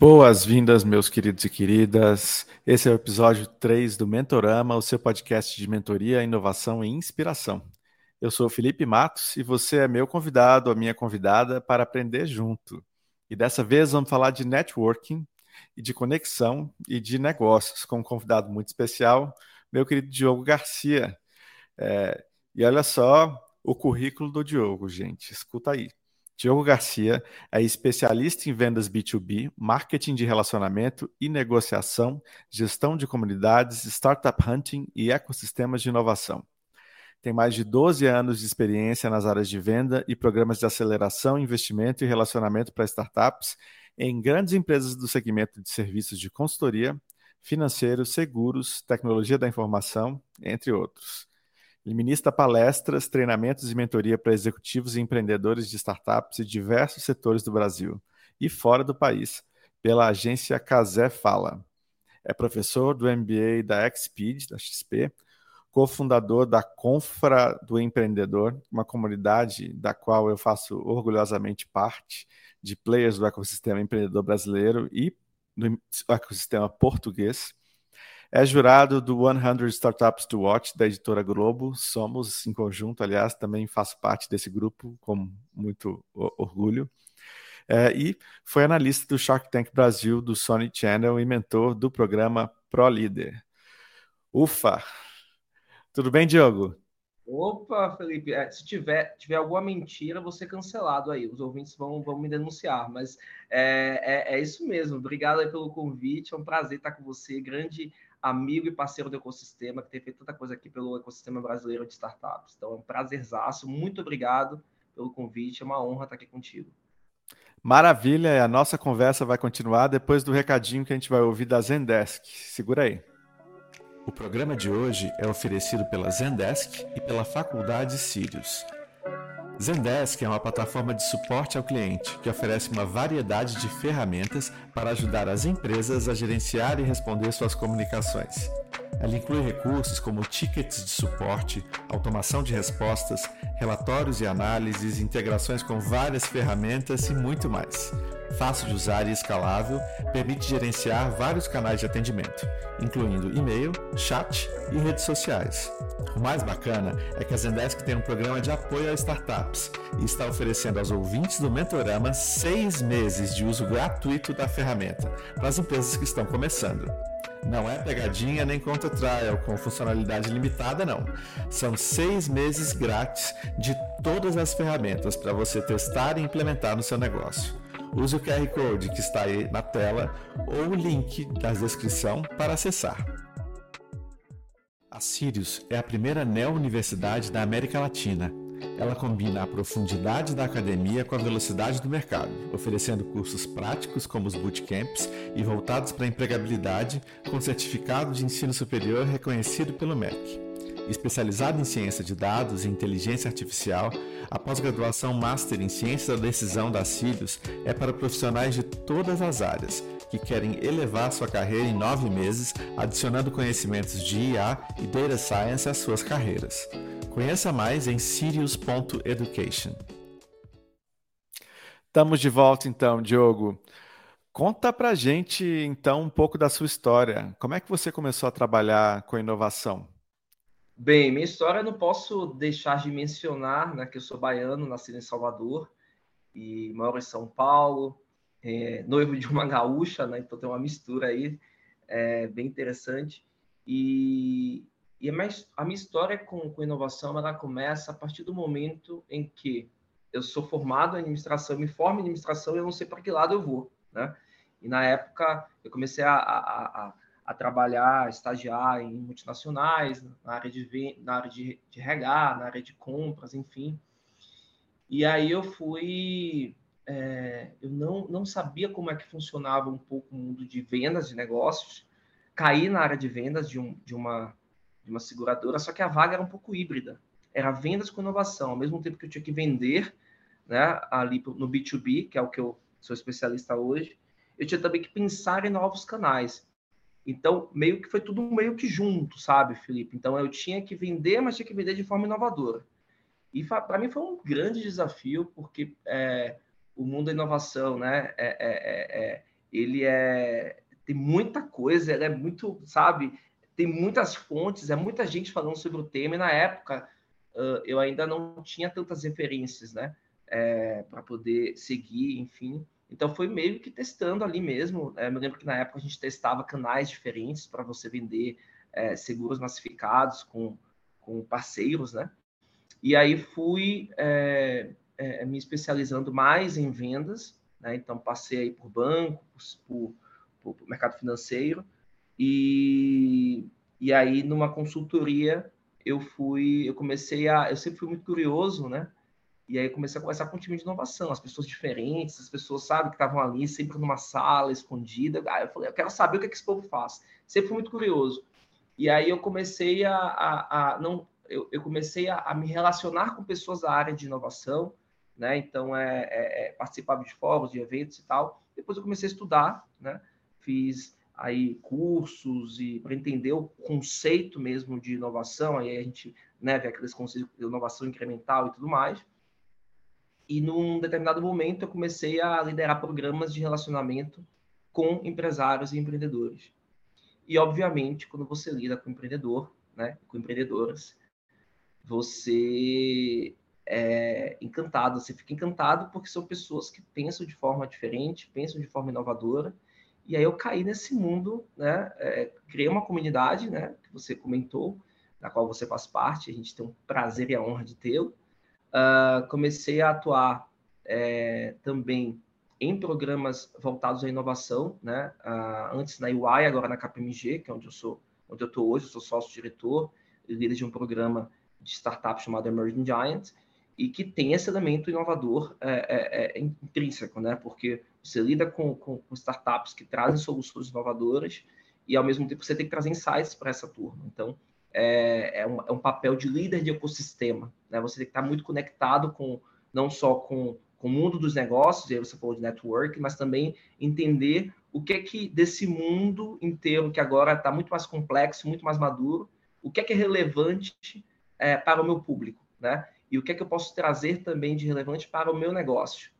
Boas-vindas, meus queridos e queridas. Esse é o episódio 3 do Mentorama, o seu podcast de mentoria, inovação e inspiração. Eu sou o Felipe Matos e você é meu convidado, a minha convidada, para aprender junto. E dessa vez vamos falar de networking e de conexão e de negócios, com um convidado muito especial, meu querido Diogo Garcia. É, e olha só o currículo do Diogo, gente. Escuta aí. Diogo Garcia é especialista em vendas B2B, marketing de relacionamento e negociação, gestão de comunidades, startup hunting e ecossistemas de inovação. Tem mais de 12 anos de experiência nas áreas de venda e programas de aceleração, investimento e relacionamento para startups em grandes empresas do segmento de serviços de consultoria, financeiro, seguros, tecnologia da informação, entre outros. Ele ministra palestras, treinamentos e mentoria para executivos e empreendedores de startups de diversos setores do Brasil e fora do país, pela agência Casé Fala. É professor do MBA da XPED, da XP, cofundador da Confra do Empreendedor, uma comunidade da qual eu faço orgulhosamente parte, de players do ecossistema empreendedor brasileiro e do ecossistema português. É jurado do 100 Startups to Watch da editora Globo. Somos em conjunto, aliás, também faço parte desse grupo com muito orgulho. É, e foi analista do Shark Tank Brasil, do Sony Channel e mentor do programa Pro Leader. Ufa! Tudo bem, Diogo? Opa, Felipe, é, se tiver, tiver alguma mentira, você cancelado aí. Os ouvintes vão, vão me denunciar, mas é, é, é isso mesmo. Obrigado pelo convite, é um prazer estar com você. Grande amigo e parceiro do ecossistema, que tem feito tanta coisa aqui pelo ecossistema brasileiro de startups. Então, é um prazerzaço. Muito obrigado pelo convite. É uma honra estar aqui contigo. Maravilha, a nossa conversa vai continuar depois do recadinho que a gente vai ouvir da Zendesk. Segura aí. O programa de hoje é oferecido pela Zendesk e pela Faculdade Sirius. Zendesk é uma plataforma de suporte ao cliente que oferece uma variedade de ferramentas para ajudar as empresas a gerenciar e responder suas comunicações. Ela inclui recursos como tickets de suporte, automação de respostas, relatórios e análises, integrações com várias ferramentas e muito mais fácil de usar e escalável, permite gerenciar vários canais de atendimento, incluindo e-mail, chat e redes sociais. O mais bacana é que a Zendesk tem um programa de apoio a startups e está oferecendo aos ouvintes do Mentorama seis meses de uso gratuito da ferramenta para as empresas que estão começando. Não é pegadinha nem conta trial com funcionalidade limitada, não. São seis meses grátis de todas as ferramentas para você testar e implementar no seu negócio. Use o QR Code que está aí na tela ou o link da descrição para acessar. A Sirius é a primeira neo-universidade da América Latina. Ela combina a profundidade da academia com a velocidade do mercado, oferecendo cursos práticos como os bootcamps e voltados para a empregabilidade, com certificado de ensino superior reconhecido pelo MEC. Especializado em ciência de dados e inteligência artificial, a pós-graduação Master em Ciência da Decisão da Cílios é para profissionais de todas as áreas que querem elevar sua carreira em nove meses, adicionando conhecimentos de IA e Data Science às suas carreiras. Conheça mais em sirius.education. Estamos de volta então, Diogo. Conta pra gente então um pouco da sua história. Como é que você começou a trabalhar com inovação? Bem, minha história não posso deixar de mencionar, né, que eu sou baiano, nascido em Salvador e moro em São Paulo, é, noivo de uma gaúcha, né, então tem uma mistura aí é, bem interessante. E, e a, minha, a minha história com, com inovação ela começa a partir do momento em que eu sou formado em administração, me formo em administração e eu não sei para que lado eu vou, né? E na época eu comecei a, a, a a trabalhar, a estagiar em multinacionais, na área de, na área de, de regar, na área de compras, enfim. E aí eu fui, é, eu não, não sabia como é que funcionava um pouco o mundo de vendas de negócios, caí na área de vendas de, um, de, uma, de uma seguradora, só que a vaga era um pouco híbrida, era vendas com inovação, ao mesmo tempo que eu tinha que vender, né, ali no B2B, que é o que eu sou especialista hoje, eu tinha também que pensar em novos canais. Então, meio que foi tudo meio que junto, sabe, Felipe? Então, eu tinha que vender, mas tinha que vender de forma inovadora. E para mim foi um grande desafio, porque é, o mundo da inovação, né, é, é, é, é, ele é tem muita coisa, é muito, sabe, tem muitas fontes, é muita gente falando sobre o tema, e na época uh, eu ainda não tinha tantas referências, né, é, para poder seguir, enfim. Então foi meio que testando ali mesmo. É, eu me lembro que na época a gente testava canais diferentes para você vender é, seguros massificados com, com parceiros, né? E aí fui é, é, me especializando mais em vendas, né? Então passei aí por banco, por, por, por mercado financeiro e, e aí numa consultoria eu fui, eu comecei a, eu sempre fui muito curioso, né? E aí comecei a conversar com o time de inovação, as pessoas diferentes, as pessoas, sabe, que estavam ali sempre numa sala escondida. Eu falei, eu quero saber o que, é que esse povo faz. Sempre fui muito curioso. E aí eu comecei a, a, a não, eu, eu, comecei a, a, me relacionar com pessoas da área de inovação, né? Então é, é, é participava de fóruns, de eventos e tal. Depois eu comecei a estudar, né? Fiz aí cursos e para entender o conceito mesmo de inovação. Aí a gente né, vê aqueles conceitos de inovação incremental e tudo mais. E num determinado momento eu comecei a liderar programas de relacionamento com empresários e empreendedores. E obviamente, quando você lida com empreendedor, né, com empreendedoras, você é encantado, você fica encantado porque são pessoas que pensam de forma diferente, pensam de forma inovadora. E aí eu caí nesse mundo, né? É, criei uma comunidade, né? Que você comentou, da qual você faz parte. A gente tem um prazer e a honra de tê-lo. Uh, comecei a atuar é, também em programas voltados à inovação, né? Uh, antes na UI, agora na KPMG, que é onde eu sou, onde eu estou hoje, eu sou sócio-diretor e líder de um programa de startup chamado Emerging Giant e que tem esse elemento inovador é, é, é intrínseco, né? Porque você lida com, com, com, startups que trazem soluções inovadoras e ao mesmo tempo você tem que trazer insights para essa turma. Então é, é, um, é um papel de líder de ecossistema. Né? Você tem que estar muito conectado com não só com, com o mundo dos negócios, e aí você falou de network, mas também entender o que é que desse mundo inteiro que agora está muito mais complexo, muito mais maduro, o que é que é relevante é, para o meu público, né? E o que é que eu posso trazer também de relevante para o meu negócio,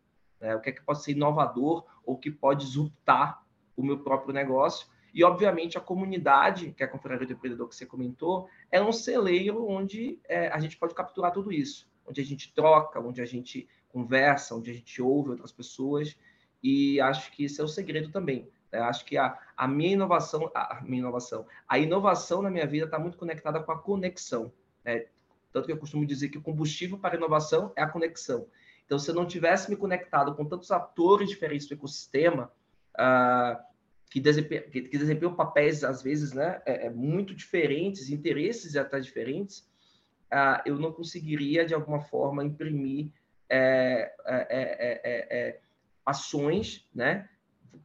né? O que é que pode ser inovador ou que pode exultar o meu próprio negócio e, obviamente, a comunidade, que é a Confraria do Empreendedor que você comentou, é um celeiro onde é, a gente pode capturar tudo isso, onde a gente troca, onde a gente conversa, onde a gente ouve outras pessoas. E acho que esse é o segredo também. Né? Acho que a, a minha inovação, a minha inovação, a inovação na minha vida está muito conectada com a conexão. Né? Tanto que eu costumo dizer que o combustível para a inovação é a conexão. Então, se eu não tivesse me conectado com tantos atores diferentes do ecossistema, uh, que, desempenham, que, desempenham papéis, às vezes, né, é, é muito diferentes, interesses até diferentes, uh, eu não conseguiria, de alguma forma, imprimir é é, é, é, ações né,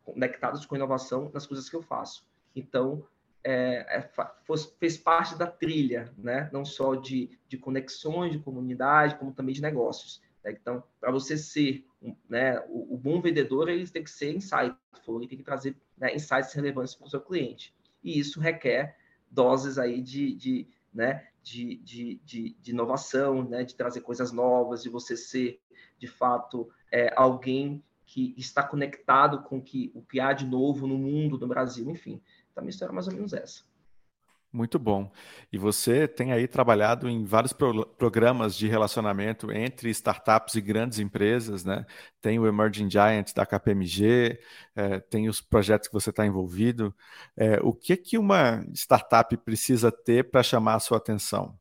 conectadas com inovação nas coisas que eu faço. Então, fez parte da trilha, né? não só de, de conexões, de comunidade, como também de negócios. Né? Então, para você ser né, o, o, bom vendedor, ele tem que ser insightful, ele tem que trazer né, insights relevantes para o seu cliente. E isso requer doses aí de, de, né, de, de, de, de inovação, né, de trazer coisas novas, de você ser, de fato, é, alguém que está conectado com que, o que há de novo no mundo, no Brasil, enfim. Então, a minha história é mais ou menos essa. Muito bom. E você tem aí trabalhado em vários pro programas de relacionamento entre startups e grandes empresas, né? Tem o Emerging Giant da KPMG, é, tem os projetos que você está envolvido. É, o que que uma startup precisa ter para chamar a sua atenção?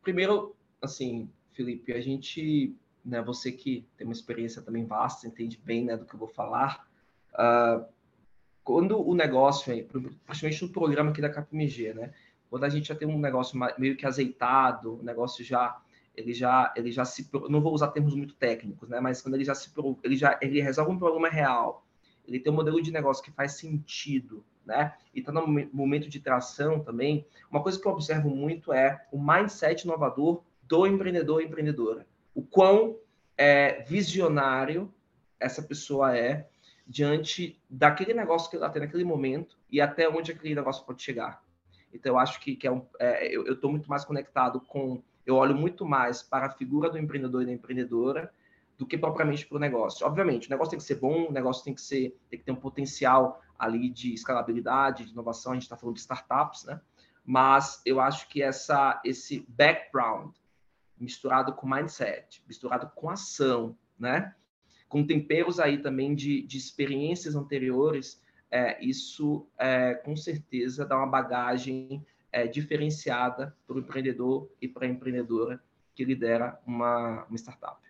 Primeiro, assim, Felipe, a gente, né, você que tem uma experiência também vasta, entende bem né, do que eu vou falar, uh, quando o negócio, principalmente no programa aqui da KPMG, né? Quando a gente já tem um negócio meio que azeitado, o negócio já ele já ele já se não vou usar termos muito técnicos, né? Mas quando ele já se ele já ele resolve um problema real, ele tem um modelo de negócio que faz sentido, né? E está no momento de tração também. Uma coisa que eu observo muito é o mindset inovador do empreendedor e empreendedora. O quão é, visionário essa pessoa é diante daquele negócio que ela tem naquele momento e até onde aquele negócio pode chegar. Então, eu acho que, que é um, é, eu estou muito mais conectado com. Eu olho muito mais para a figura do empreendedor e da empreendedora do que propriamente para o negócio. Obviamente, o negócio tem que ser bom, o negócio tem que ser, tem que ter um potencial ali de escalabilidade, de inovação. A gente está falando de startups, né? Mas eu acho que essa, esse background misturado com mindset, misturado com ação, né? Com temperos aí também de, de experiências anteriores, é, isso é, com certeza dá uma bagagem é, diferenciada para o empreendedor e para a empreendedora que lidera uma, uma startup.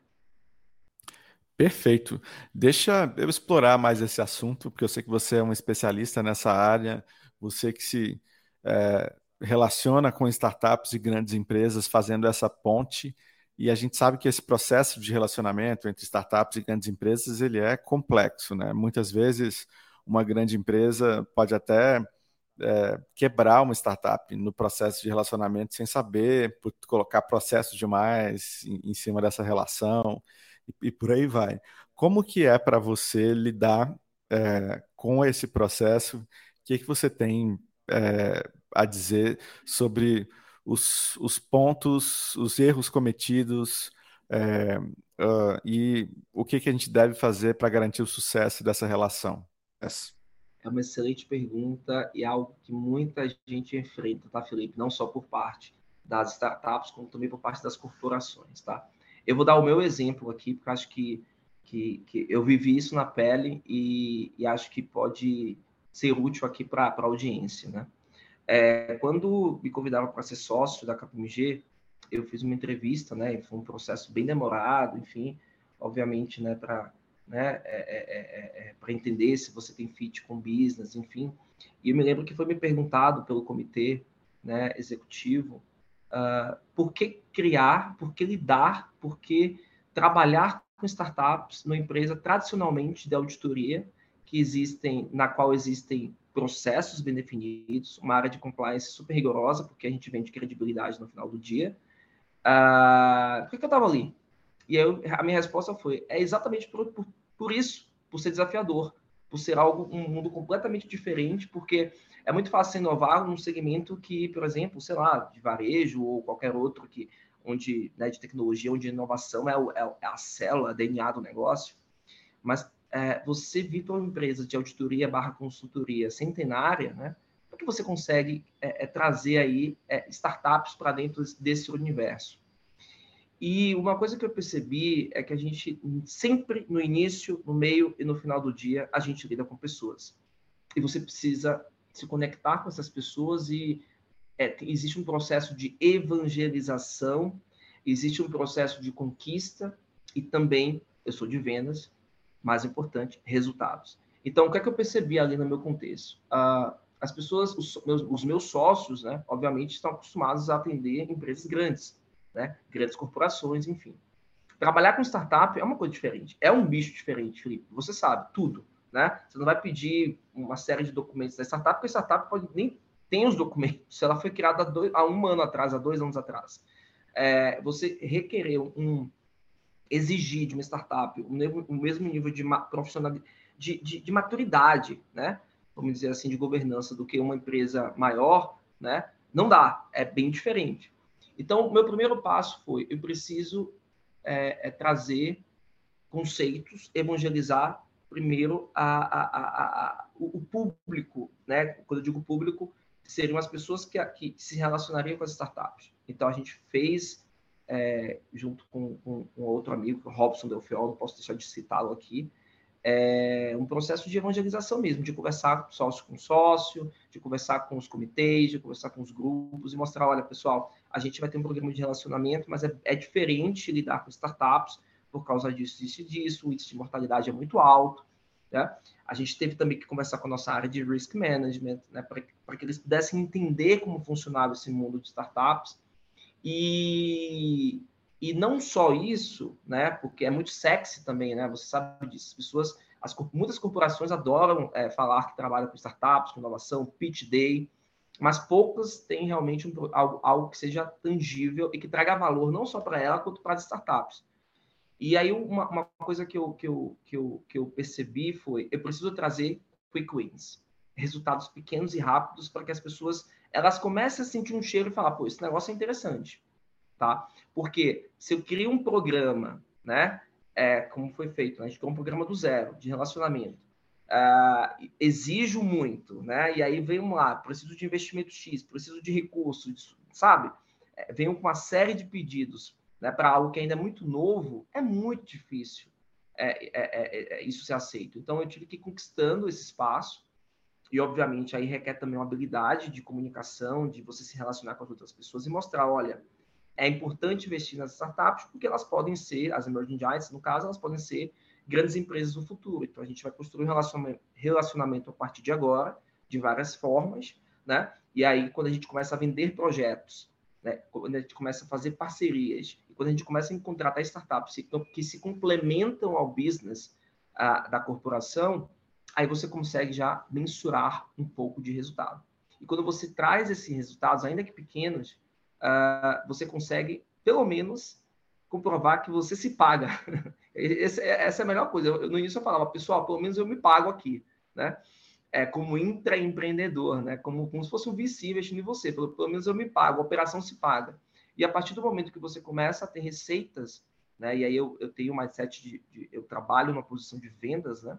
Perfeito. Deixa eu explorar mais esse assunto, porque eu sei que você é um especialista nessa área, você que se é, relaciona com startups e grandes empresas fazendo essa ponte, e a gente sabe que esse processo de relacionamento entre startups e grandes empresas ele é complexo, né? Muitas vezes uma grande empresa pode até é, quebrar uma startup no processo de relacionamento sem saber, por colocar processos demais em, em cima dessa relação e, e por aí vai. Como que é para você lidar é, com esse processo? O que, que você tem é, a dizer sobre os, os pontos, os erros cometidos é, uh, e o que, que a gente deve fazer para garantir o sucesso dessa relação? É uma excelente pergunta e é algo que muita gente enfrenta, tá, Felipe? Não só por parte das startups, como também por parte das corporações, tá? Eu vou dar o meu exemplo aqui, porque acho que, que, que eu vivi isso na pele e, e acho que pode ser útil aqui para a audiência, né? É, quando me convidaram para ser sócio da KPMG, eu fiz uma entrevista, né? Foi um processo bem demorado, enfim, obviamente, né? Para né, é, é, é, é para entender se você tem fit com business, enfim. E eu me lembro que foi me perguntado pelo comitê né, executivo Uh, por que criar, por que lidar, por que trabalhar com startups numa empresa tradicionalmente de auditoria, que existem, na qual existem processos bem definidos, uma área de compliance super rigorosa, porque a gente vende credibilidade no final do dia. Uh, por que, que eu estava ali? E eu, a minha resposta foi: é exatamente por, por, por isso, por ser desafiador, por ser algo, um mundo completamente diferente, porque é muito fácil inovar num segmento que, por exemplo, sei lá, de varejo ou qualquer outro que onde né, de tecnologia, onde inovação é, o, é, é a célula, a DNA do negócio. Mas é, você para uma empresa de auditoria barra consultoria centenária, né? Como que você consegue é, é trazer aí é, startups para dentro desse universo? E uma coisa que eu percebi é que a gente sempre no início, no meio e no final do dia a gente lida com pessoas. E você precisa se conectar com essas pessoas e é, existe um processo de evangelização, existe um processo de conquista e também, eu sou de vendas, mais importante, resultados. Então, o que é que eu percebi ali no meu contexto? Uh, as pessoas, os meus, os meus sócios, né, obviamente, estão acostumados a atender empresas grandes né? Grandes corporações, enfim. Trabalhar com startup é uma coisa diferente. É um bicho diferente, Felipe. Você sabe tudo, né? Você não vai pedir uma série de documentos da startup, porque a startup pode nem tem os documentos. Ela foi criada há, dois, há um ano atrás, há dois anos atrás. É, você requerer um exigir de uma startup o mesmo, nível de profissional de, de, de, maturidade, né? Vamos dizer assim, de governança do que uma empresa maior, né? Não dá, é bem diferente. Então, meu primeiro passo foi: eu preciso é, é trazer conceitos, evangelizar primeiro a, a, a, o público, né? Quando eu digo público, seriam as pessoas que, que se relacionariam com as startups. Então, a gente fez, é, junto com, com, outro amigo, o Robson Delfiol, não posso deixar de citá-lo aqui, é um processo de evangelização mesmo, de conversar sócio com sócio, de conversar com os comitês, de conversar com os grupos e mostrar, olha, pessoal, a gente vai ter um programa de relacionamento, mas é, é diferente lidar com startups por causa disso, disso e disso, o índice de mortalidade é muito alto, né? A gente teve também que conversar com a nossa área de risk management, né, para que eles pudessem entender como funcionava esse mundo de startups e e não só isso, né? Porque é muito sexy também, né? Você sabe disso. As pessoas, as, muitas corporações adoram é, falar que trabalham com startups, com inovação, pitch day, mas poucas têm realmente um, algo, algo que seja tangível e que traga valor não só para ela quanto para as startups. E aí uma, uma, coisa que eu, que, eu, que, eu, que eu percebi foi, eu preciso trazer quick wins, resultados pequenos e rápidos para que as pessoas elas comecem a sentir um cheiro e falar, pô, esse negócio é interessante tá? Porque se eu crio um programa, né, é, como foi feito, né? a gente criou um programa do zero, de relacionamento. Uh, exijo muito, né? E aí vem lá, preciso de investimento X, preciso de recursos, sabe? É, venho com uma série de pedidos né, para algo que ainda é muito novo, é muito difícil é, é, é, é, isso ser aceito. Então, eu tive que ir conquistando esse espaço, e obviamente aí requer também uma habilidade de comunicação, de você se relacionar com as outras pessoas e mostrar, olha, é importante investir nas startups porque elas podem ser, as emerging giants, no caso, elas podem ser grandes empresas do futuro. Então, a gente vai construir um relacionamento, a partir de agora, de várias formas, né? E aí, quando a gente começa a vender projetos, né? quando a gente começa a fazer parcerias, e quando a gente começa a contratar startups que se complementam ao business uh, da corporação, aí você consegue já mensurar um pouco de resultado. E quando você traz esses resultados, ainda que pequenos, uh, você consegue, pelo menos, comprovar que você se paga. Esse, essa é a melhor coisa. Eu, no início eu falava, pessoal, pelo menos eu me pago aqui, né? É, como intraempreendedor, né? Como, como se fosse um VC investindo em você. Pelo, pelo menos eu me pago, a operação se paga. E a partir do momento que você começa a ter receitas, né? E aí eu, eu tenho um mindset de, de eu trabalho numa posição de vendas, né?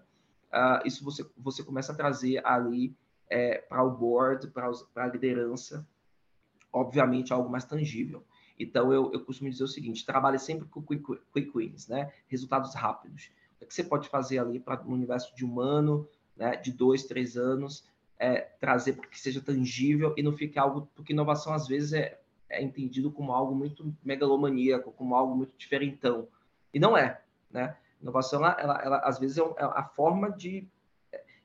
Uh, isso você, você começa a trazer ali é, para o board, para a liderança, obviamente algo mais tangível. Então, eu, eu costumo dizer o seguinte: trabalhe sempre com quick, quick wins, né? Resultados rápidos. O que você pode fazer ali para no universo de um ano, né, de dois, três anos, é, trazer para que seja tangível e não fique algo. Porque inovação, às vezes, é, é entendido como algo muito megalomaníaco, como algo muito diferentão. E não é, né? Inovação, ela, ela, ela às vezes, é, é a forma de,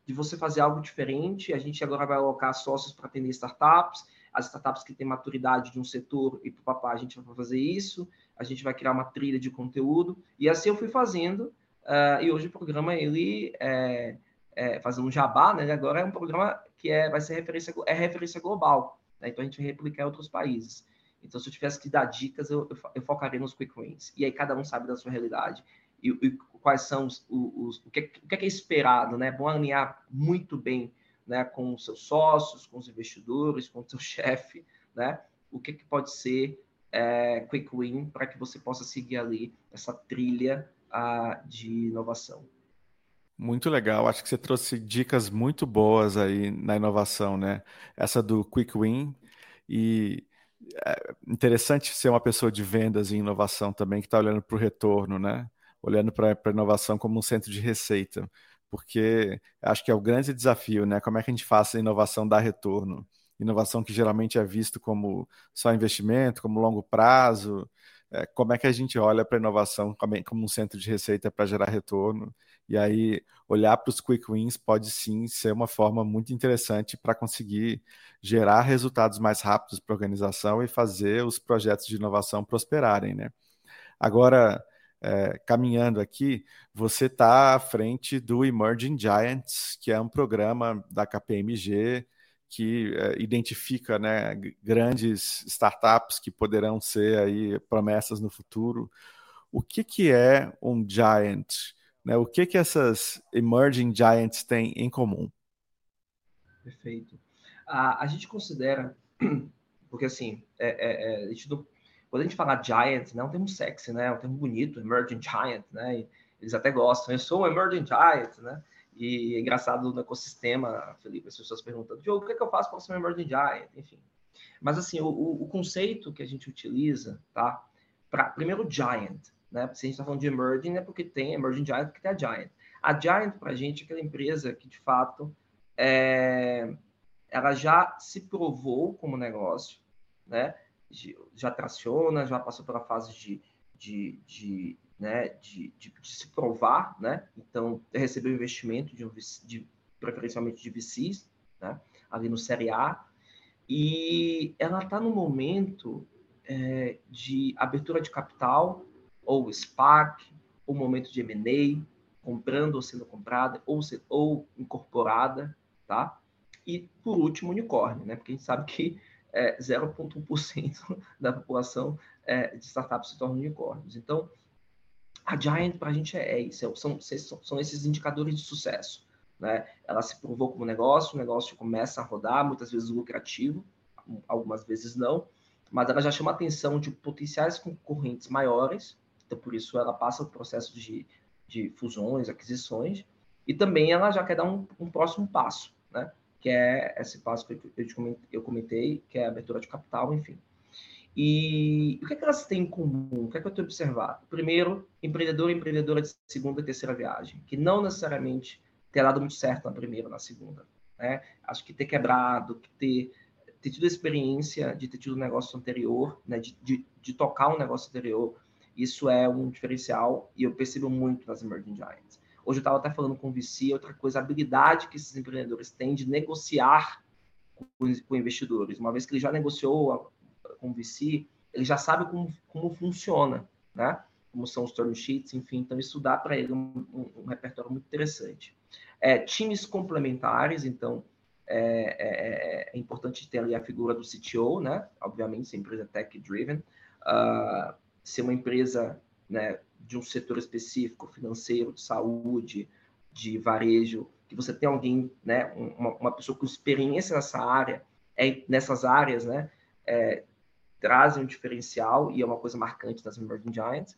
de você fazer algo diferente. A gente agora vai alocar sócios para atender startups as startups que têm maturidade de um setor e papai a gente vai fazer isso, a gente vai criar uma trilha de conteúdo, e assim eu fui fazendo, uh, e hoje o programa, ele, é, é, fazendo um jabá, né, agora é um programa que é, vai ser referência, é referência global, né, então a gente vai replicar em outros países. Então, se eu tivesse que dar dicas, eu, eu, eu focaria nos quick wins. E aí cada um sabe da sua realidade e, e quais são os, os, o, que, o que é esperado, né? É bom alinhar muito bem né, com os seus sócios, com os investidores, com o seu chefe, né? O que, que pode ser é, quick win para que você possa seguir ali essa trilha uh, de inovação. Muito legal, acho que você trouxe dicas muito boas aí na inovação, né? Essa do quick win e é interessante ser uma pessoa de vendas e inovação também que está olhando para o retorno, né? Olhando para a inovação como um centro de receita porque acho que é o grande desafio, né? Como é que a gente faz a inovação dar retorno? Inovação que geralmente é visto como só investimento, como longo prazo. É, como é que a gente olha para a inovação como, um centro de receita para gerar retorno? E aí, olhar para os quick wins pode sim ser uma forma muito interessante para conseguir gerar resultados mais rápidos para a organização e fazer os projetos de inovação prosperarem, né? Agora, é, caminhando aqui, você está à frente do Emerging Giants, que é um programa da KPMG que é, identifica né, grandes startups que poderão ser aí promessas no futuro. O que, que é um giant? Né? O que, que essas emerging giants têm em comum? Perfeito. A, a gente considera, porque assim, é, é, é a gente não quando a gente fala giant, né, é um termo sexy, né, é um termo bonito, emerging giant, né, eles até gostam. Eu sou um emerging giant, né, e é engraçado no ecossistema, Felipe, as pessoas perguntando, Diogo, o que, é que eu faço para ser um emerging giant? Enfim. Mas, assim, o, o conceito que a gente utiliza, tá, para, primeiro, giant, né, se a gente está falando de emerging, é porque tem emerging giant, porque tem a giant. A giant, para a gente, é aquela empresa que, de fato, é, ela já se provou como negócio, né, já traciona, já passou pela fase de, de, de, né, de, de, de se provar, né? Então, recebeu investimento de, um, de preferencialmente de VCs, né? Ali no Série A. E ela está no momento é, de abertura de capital, ou SPAC, ou momento de M&A, comprando ou sendo comprada, ou, ou incorporada, tá? E, por último, unicórnio, né? Porque a gente sabe que é, 0,1% da população é, de startups se tornam unicórnios. Então, a Giant para a gente é, é isso, é, são, são esses indicadores de sucesso. Né? Ela se provou como negócio, o negócio começa a rodar, muitas vezes lucrativo, algumas vezes não, mas ela já chama atenção de potenciais concorrentes maiores, então por isso ela passa o processo de, de fusões, aquisições, e também ela já quer dar um, um próximo passo, né? Que é esse passo que eu comentei, que é a abertura de capital, enfim. E o que, é que elas têm em comum? O que é que eu tenho observado? Primeiro, empreendedor e empreendedora de segunda e terceira viagem, que não necessariamente terá dado muito certo na primeira na segunda. Né? Acho que ter quebrado, que ter, ter tido a experiência de ter tido um negócio anterior, né? de, de, de tocar um negócio anterior, isso é um diferencial e eu percebo muito nas Emerging Giants. Hoje eu estava até falando com o VC, outra coisa, a habilidade que esses empreendedores têm de negociar com, investidores. Uma vez que ele já negociou com o VC, ele já sabe como, como funciona, né? Como são os term sheets, enfim. Então, isso dá para ele um, um, um, repertório muito interessante. É, times complementares, então, é, é, é, importante ter ali a figura do CTO, né? Obviamente, se a empresa é tech-driven. Uh, ser uma empresa né, de um setor específico, financeiro, de saúde, de varejo, que você tem alguém, né, uma, uma pessoa com experiência nessa área, é, nessas áreas, né, é, trazem um diferencial e é uma coisa marcante das Emerging Giants.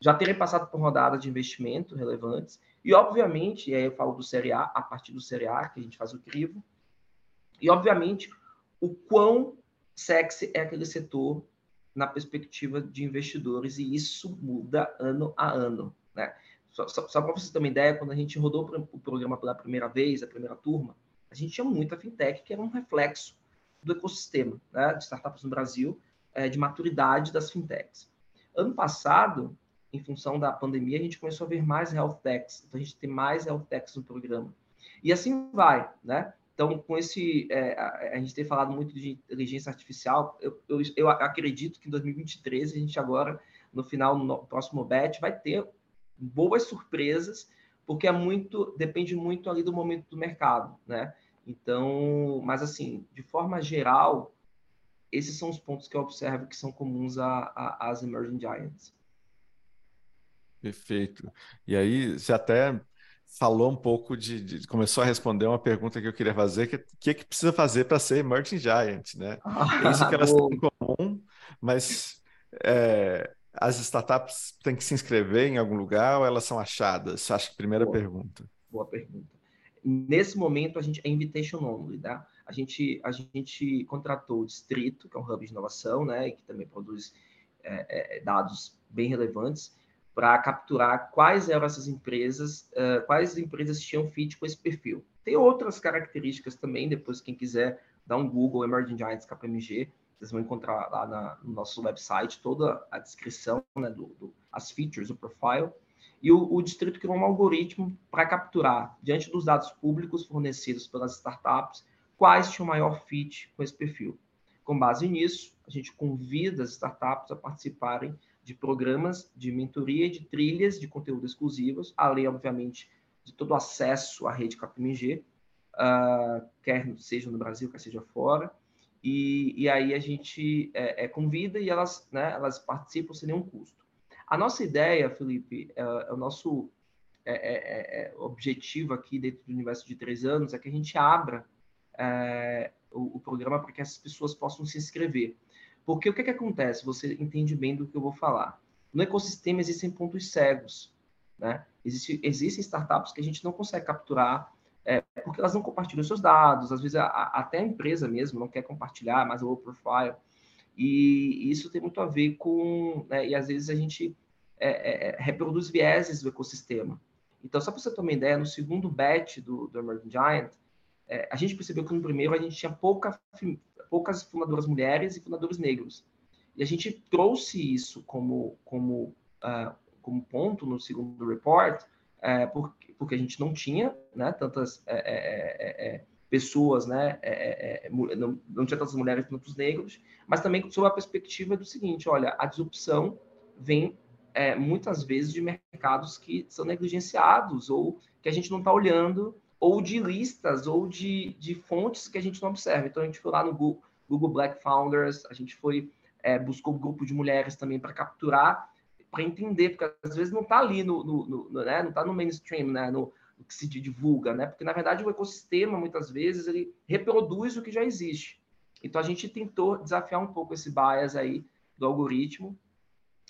Já terem passado por rodadas de investimento relevantes e, obviamente, e aí eu falo do Série A, a partir do Série A, que a gente faz o crivo, e, obviamente, o quão sexy é aquele setor na perspectiva de investidores e isso muda ano a ano, né? Só, só, só para você ter uma ideia, quando a gente rodou o programa pela primeira vez, a primeira turma, a gente tinha muita fintech que era um reflexo do ecossistema né, de startups no Brasil, é, de maturidade das fintechs. Ano passado, em função da pandemia, a gente começou a ver mais health techs, então a gente tem mais health techs no programa. E assim vai, né? Então, com esse, é, a, a, gente tem falado muito de inteligência artificial, eu, eu, eu, acredito que em 2023 a gente agora, no final, no próximo bet, vai ter boas surpresas, porque é muito, depende muito ali do momento do mercado, né? Então, mas assim, de forma geral, esses são os pontos que eu observo que são comuns às Emerging Giants. Perfeito. E aí, você até falou um pouco de, de, começou a responder uma pergunta que eu queria fazer, que que, que precisa fazer para ser Emerging Giant, né? Ah, Isso que elas têm em comum, mas é, as startups têm que se inscrever em algum lugar ou elas são achadas? Acho que primeira boa, pergunta. Boa pergunta. Nesse momento, a gente é invitation only, tá? A gente, a gente contratou o Distrito, que é um hub de inovação, né? E que também produz é, é, dados bem relevantes para capturar quais eram essas empresas, uh, quais empresas tinham fit com esse perfil. Tem outras características também, depois quem quiser dar um Google Emerging Giants KPMG, vocês vão encontrar lá na, no nosso website toda a descrição, né, do, do as features, o profile. E o, o distrito criou um algoritmo para capturar, diante dos dados públicos fornecidos pelas startups, quais tinham maior fit com esse perfil. Com base nisso, a gente convida as startups a participarem de programas de mentoria de trilhas de conteúdo exclusivos, além, obviamente, de todo o acesso à rede KPMG, uh, quer seja no Brasil, quer seja fora. E, e aí a gente é, é, convida e elas, né, elas participam sem nenhum custo. A nossa ideia, Felipe, é, é o nosso é, é, é, objetivo aqui dentro do universo de três anos é que a gente abra o, o programa para que essas pessoas possam se inscrever. Porque o que, que acontece? Você entende bem do que eu vou falar. No ecossistema existem pontos cegos. Né? Existe, existem startups que a gente não consegue capturar é, porque elas não compartilham seus dados, às vezes a, a, até a empresa mesmo não quer compartilhar mais o profile. E, e isso tem muito a ver com. Né, e às vezes a gente é, é, é reproduz vieses do ecossistema. Então, só para você ter uma ideia, no segundo batch do, do Emerging Giant, é, a gente percebeu que no primeiro a gente tinha pouca poucas fundadoras mulheres e fundadores negros. E a gente trouxe isso como, como, uh, como ponto no segundo report, uh, porque, porque a gente não tinha né, tantas uh, pessoas, né, não, não tinha tantas mulheres e tantos negros, mas também sob a perspectiva do seguinte, olha, a disrupção vem muitas vezes de mercados que são negligenciados ou que a gente não está olhando ou de listas ou de, de fontes que a gente não observa. Então, a gente foi lá no Google, Google Black Founders, a gente foi é, buscou um grupo de mulheres também para capturar, para entender, porque às vezes não está ali no, no, no, né, não está no mainstream, né, no, que se divulga, né, porque na verdade o ecossistema muitas vezes ele reproduz o que já existe. Então a gente tentou desafiar um pouco esse bias aí do algoritmo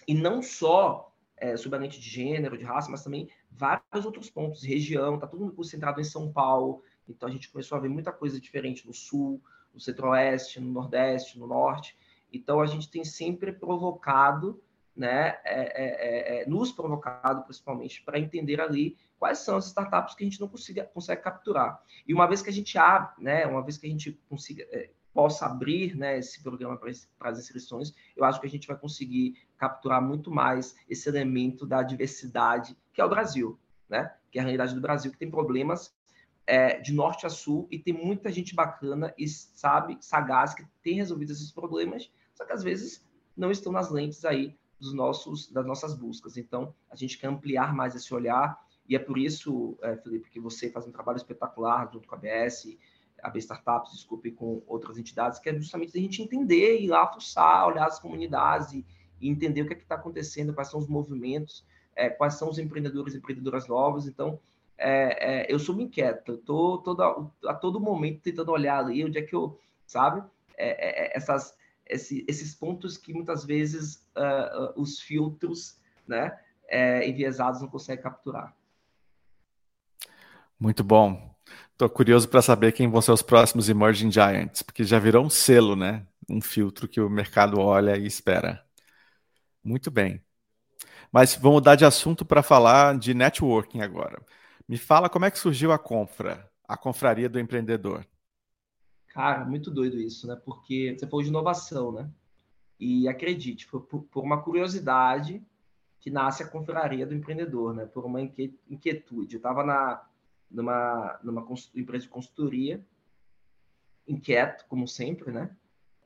e não só é, sobre a de gênero, de raça, mas também vários outros pontos, região, tá tudo concentrado em São Paulo, então a gente começou a ver muita coisa diferente no sul, no centro-oeste, no nordeste, no norte. Então a gente tem sempre provocado, né, é, é, é, é nos provocado principalmente para entender ali quais são as startups que a gente não consiga, consegue capturar. E uma vez que a gente abre, né, uma vez que a gente consiga, é, possa abrir né, esse programa para as inscrições, eu acho que a gente vai conseguir capturar muito mais esse elemento da diversidade que é o Brasil, né? Que é a realidade do Brasil, que tem problemas é, de norte a sul e tem muita gente bacana e sabe, sagaz, que tem resolvido esses problemas, só que às vezes não estão nas lentes aí dos nossos, das nossas buscas. Então, a gente quer ampliar mais esse olhar e é por isso, é, Felipe, que você faz um trabalho espetacular junto com a BS, a B Startups, desculpe, com outras entidades, que é justamente a gente entender, ir lá fuçar, olhar as comunidades e, e entender o que é está acontecendo, quais são os movimentos, é, quais são os empreendedores e empreendedoras novos. Então, é, é, eu sou me inquieto, estou a todo momento tentando olhar ali onde é que eu, sabe, é, é, essas, esse, esses pontos que muitas vezes uh, uh, os filtros né, enviesados não conseguem capturar. Muito bom. Estou curioso para saber quem vão ser os próximos Emerging Giants, porque já virou um selo, né? Um filtro que o mercado olha e espera. Muito bem. Mas vamos mudar de assunto para falar de networking agora. Me fala como é que surgiu a Confra, a Confraria do Empreendedor. Cara, muito doido isso, né? Porque você falou de inovação, né? E acredite, foi por uma curiosidade que nasce a Confraria do Empreendedor, né? Por uma inquietude. Eu estava na, numa, numa empresa de consultoria, inquieto, como sempre, né?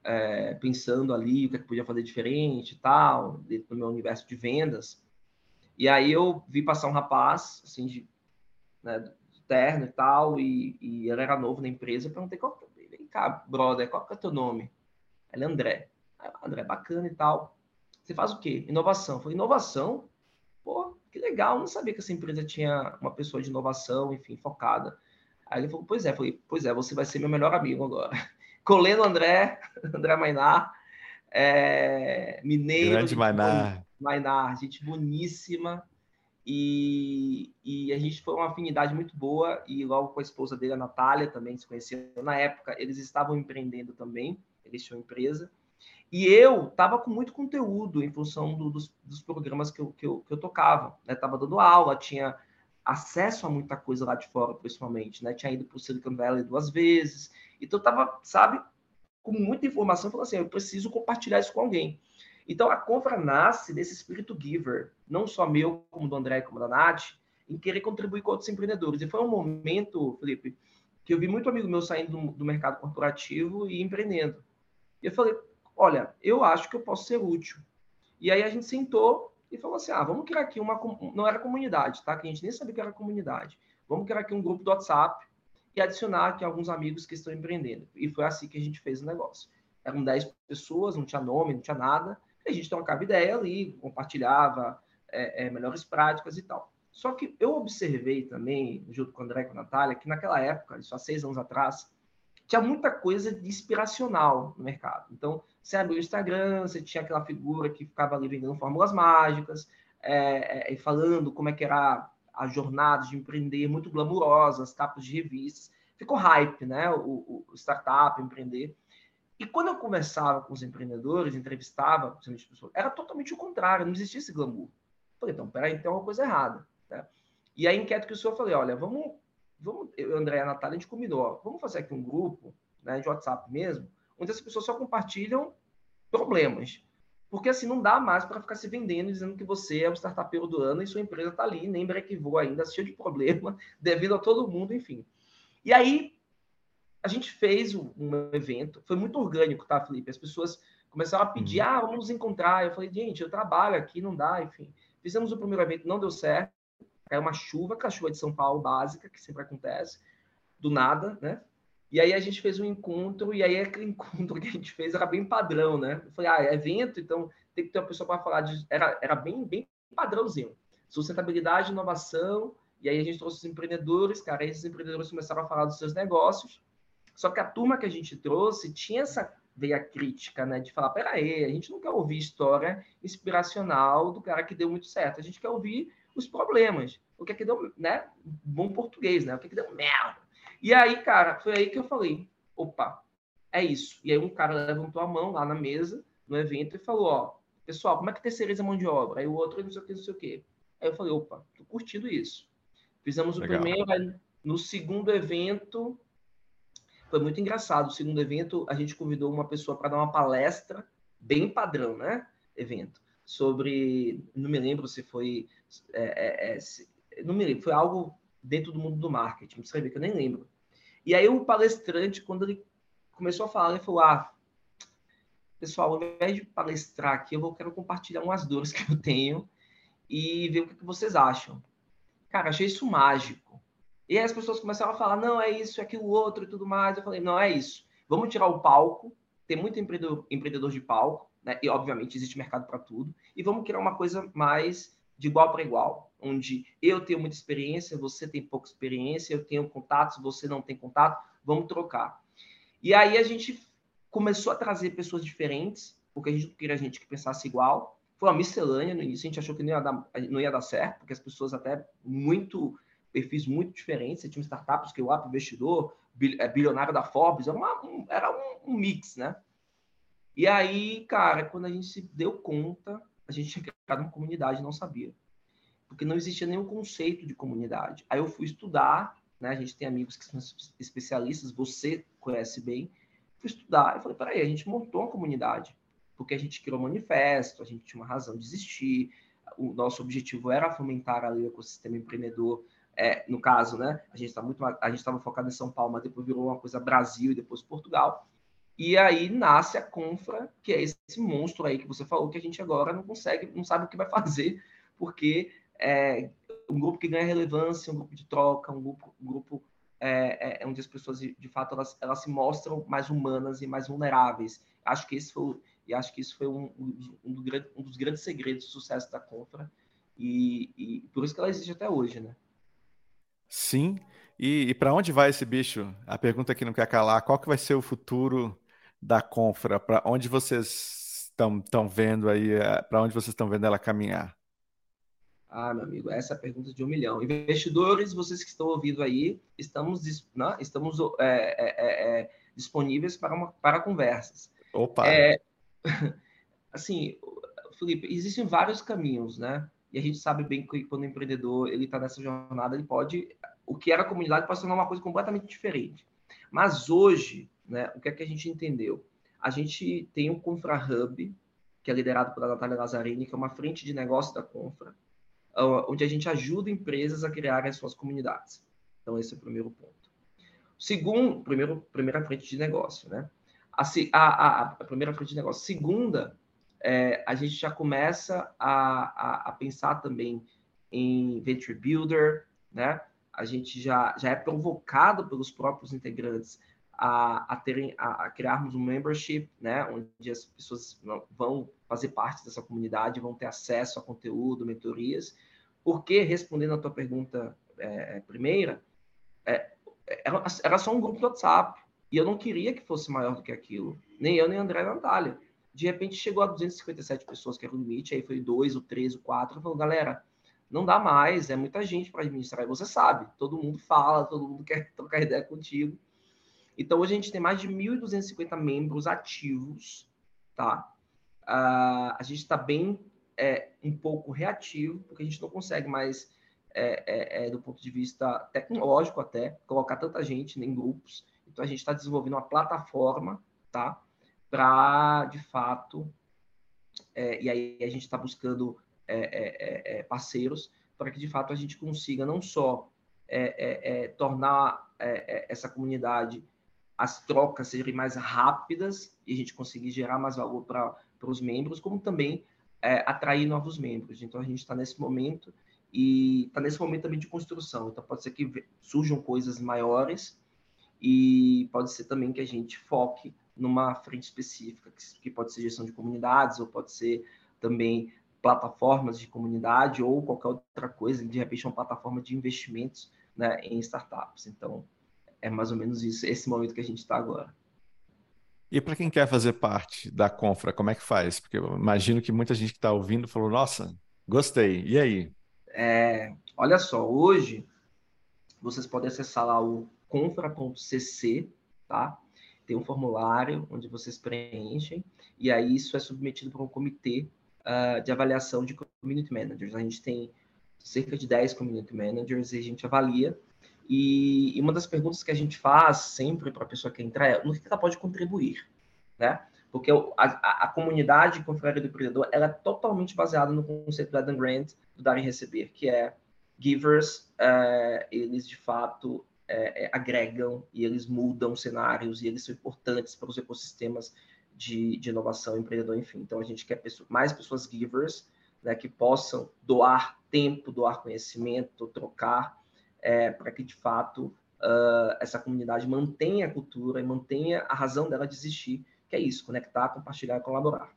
É, pensando ali o que, é que podia fazer diferente e tal, dentro do meu universo de vendas. E aí eu vi passar um rapaz, assim, de né, terno e tal, e, e ele era novo na empresa. Eu perguntei, qual, vem cá, brother, qual que é teu nome? Ele é André. André, bacana e tal. Você faz o quê? Inovação. Falei, inovação? Que legal, não sabia que essa empresa tinha uma pessoa de inovação, enfim, focada. Aí ele falou, pois é, falei, pois é, você vai ser meu melhor amigo agora. Coleno André, André Mainar, é, mineiro. Grande Mainar. Mainar, gente boníssima, e, e, a gente foi uma afinidade muito boa, e logo com a esposa dele, a Natália, também se conheceram na época, eles estavam empreendendo também, eles tinham empresa, e eu estava com muito conteúdo em função do, dos, dos, programas que eu, que eu, que eu tocava, estava né? dando aula, tinha acesso a muita coisa lá de fora, principalmente, né? Tinha ido para o Silicon Valley duas vezes, então estava, sabe, com muita informação, falando assim, eu preciso compartilhar isso com alguém. Então, a compra nasce desse espírito giver, não só meu, como do André, como da Nath, em querer contribuir com outros empreendedores. E foi um momento, Felipe, que eu vi muito amigo meu saindo do, do mercado corporativo e empreendendo. E eu falei, olha, eu acho que eu posso ser útil. E aí a gente sentou e falou assim, ah, vamos criar aqui uma... Não era comunidade, tá? Que a gente nem sabia que era comunidade. Vamos criar aqui um grupo do WhatsApp e adicionar aqui alguns amigos que estão empreendendo. E foi assim que a gente fez o negócio. Eram 10 pessoas, não tinha nome, não tinha nada a gente trocava ideia ali, compartilhava é, é, melhores práticas e tal. Só que eu observei também, junto com o André e com a Natália, que naquela época, isso há seis anos atrás, tinha muita coisa de inspiracional no mercado. Então, você abriu o Instagram, você tinha aquela figura que ficava ali vendendo fórmulas mágicas, é, é, falando como é que era a jornada de empreender, muito glamurosas, capas de revistas. Ficou hype, né? O, o startup, empreender. E quando eu conversava com os empreendedores, entrevistava pessoas, era totalmente o contrário, não existia esse glamour. Falei, então, peraí, tem uma coisa errada. Né? E aí, inquieto que o senhor, falei, olha, vamos, vamos eu, André e a Natália, a gente combinou, ó, vamos fazer aqui um grupo, né, de WhatsApp mesmo, onde as pessoas só compartilham problemas. Porque assim, não dá mais para ficar se vendendo dizendo que você é o startupeiro do ano e sua empresa está ali, nem break voa ainda, cheio de problema, devido a todo mundo, enfim. E aí, a gente fez um, evento, foi muito orgânico, tá, Felipe? As pessoas começaram a pedir, uhum. ah, vamos nos encontrar. Eu falei, gente, eu trabalho aqui, não dá, enfim. Fizemos o primeiro evento, não deu certo. Caiu uma chuva, que é a chuva de São Paulo básica, que sempre acontece, do nada, né? E aí a gente fez um encontro, e aí aquele encontro que a gente fez era bem padrão, né? Eu falei, ah, é evento, então tem que ter uma pessoa para falar de. Era, era bem, bem padrãozinho. Sustentabilidade, inovação, e aí a gente trouxe os empreendedores, cara, esses empreendedores começaram a falar dos seus negócios, só que a turma que a gente trouxe tinha essa veio a crítica, né? De falar, peraí, a gente não quer ouvir história inspiracional do cara que deu muito certo, a gente quer ouvir os problemas, o que é que deu, né? Bom português, né? O que é que deu merda. E aí, cara, foi aí que eu falei, opa, é isso. E aí um cara levantou a mão lá na mesa, no evento, e falou, ó, pessoal, como é que terceiriza a mão de obra? Aí o outro, não sei o que, não sei o que. Aí eu falei, opa, tô curtindo isso. Fizemos o Legal. primeiro, aí, no segundo evento, foi muito engraçado. O segundo evento, a gente convidou uma pessoa para dar uma palestra, bem padrão, né? Evento. Sobre. Não me lembro se foi. É, é, é, se, não me lembro, foi algo dentro do mundo do marketing, vai ver que eu nem lembro. E aí o palestrante, quando ele começou a falar, ele falou: Ah, pessoal, ao invés de palestrar aqui, eu vou, quero compartilhar umas dores que eu tenho e ver o que, que vocês acham. Cara, achei isso mágico. E aí as pessoas começaram a falar, não, é isso, é aquilo outro e tudo mais. Eu falei, não, é isso. Vamos tirar o palco. Tem muito empreendedor, empreendedor de palco, né? E obviamente existe mercado para tudo. E vamos criar uma coisa mais de igual para igual, onde eu tenho muita experiência, você tem pouca experiência, eu tenho contatos, você não tem contato, vamos trocar. E aí a gente começou a trazer pessoas diferentes, porque a gente queria gente que pensasse igual. Foi uma miscelânea no início, a gente achou que não ia dar, não ia dar certo, porque as pessoas até muito perfis muito diferentes. Você tinha startups que o App Investidor, é, bilionário da Forbes, era, uma, um, era um, um, mix, né? E aí, cara, quando a gente se deu conta, a gente tinha criado uma comunidade não sabia. Porque não existia nenhum conceito de comunidade. Aí eu fui estudar, né? A gente tem amigos que são especialistas, você conhece bem. Fui estudar e falei, peraí, a gente montou uma comunidade. Porque a gente criou um manifesto, a gente tinha uma razão de existir, o nosso objetivo era fomentar ali o ecossistema empreendedor é, no caso, né? A gente está muito, a gente estava focado em São Paulo, mas depois virou uma coisa Brasil e depois Portugal. E aí nasce a Confra, que é esse monstro aí que você falou que a gente agora não consegue, não sabe o que vai fazer, porque é um grupo que ganha relevância, um grupo de troca, um grupo, um grupo é, é, onde as pessoas de, fato elas, elas se mostram mais humanas e mais vulneráveis. Acho que esse foi e acho que isso foi um, um, um, do, um dos grandes segredos do sucesso da Confra e, e por isso que ela existe até hoje, né? Sim. E, e para onde vai esse bicho? A pergunta que não quer calar, qual que vai ser o futuro da Confra? Para onde vocês estão vendo aí, eh, para onde vocês estão vendo ela caminhar? Ah, meu amigo, essa é a pergunta de um milhão. Investidores, vocês que estão ouvindo aí, estamos, né, estamos é, é, é, disponíveis para, uma, para conversas. Opa! assim, Felipe, existem vários caminhos, né? E a gente sabe bem que quando o empreendedor ele está nessa jornada, ele pode, o que era comunidade pode ser uma coisa completamente diferente. Mas hoje, né, o que é que a gente entendeu? A gente tem um Confra Hub, que é liderado pela Natália Lazzarini, que é uma frente de negócio da Confra, onde a gente ajuda empresas a criarem as suas comunidades. Então, esse é o primeiro ponto. Segundo, primeiro, primeira frente de negócio, né? A, a, a, primeira frente de negócio. Segunda é, a gente já começa a, a, pensar também em Venture Builder, né? A gente já, já é provocado pelos próprios integrantes a, a, terem, a, a criarmos um membership, né? Onde as pessoas vão fazer parte dessa comunidade, vão ter acesso a conteúdo, mentorias. Porque, respondendo a tua pergunta é, primeira, é, era, era só um grupo do WhatsApp. E eu não queria que fosse maior do que aquilo. Nem eu, nem André Natália de repente chegou a 257 pessoas, que era o limite, aí foi dois, o três, o quatro, falou, galera, não dá mais, é muita gente para administrar, e você sabe, todo mundo fala, todo mundo quer trocar ideia contigo. Então, hoje a gente tem mais de 1.250 membros ativos, tá? Uh, a gente está bem, é, um pouco reativo, porque a gente não consegue mais, é, é, é, do ponto de vista tecnológico até, colocar tanta gente em grupos. Então, a gente está desenvolvendo uma plataforma, tá? para, de fato, é, e aí a gente está buscando é parceiros para que, de fato, a gente consiga não só tornar essa comunidade, as trocas serem mais rápidas e a gente conseguir gerar mais valor para os membros, como também atrair novos membros. Então, a gente está nesse momento e está nesse momento também de construção. Então, pode ser que surjam coisas maiores e pode ser também que a gente foque numa frente específica, que, que pode ser gestão de comunidades, ou pode ser também plataformas de comunidade, ou qualquer outra coisa, de repente uma plataforma de investimentos né, em startups. Então, é mais ou menos isso, esse momento que a gente está agora. E para quem quer fazer parte da Confra, como é que faz? Porque eu imagino que muita gente que está ouvindo falou: Nossa, gostei. E aí? É, olha só, hoje vocês podem acessar lá o confra.cc, tá? Tem um formulário onde vocês preenchem e aí isso é submetido para um comitê uh, de avaliação de community managers. A gente tem cerca de 10 community managers e a gente avalia. E, e uma das perguntas que a gente faz sempre para a pessoa que entrar é no que ela pode contribuir, né? Porque a, a, a comunidade Confraria do Empreendedor ela é totalmente baseada no conceito do Adam Grant, do dar e receber, que é givers, uh, eles de fato é, é, agregam e eles mudam cenários e eles são importantes para os ecossistemas de, de inovação, empreendedor, enfim. Então, a gente quer pessoa, mais pessoas givers, né, que possam doar tempo, doar conhecimento, trocar, é, para que, de fato, uh, essa comunidade mantenha a cultura e mantenha a razão dela de existir, que é isso, conectar, compartilhar e colaborar.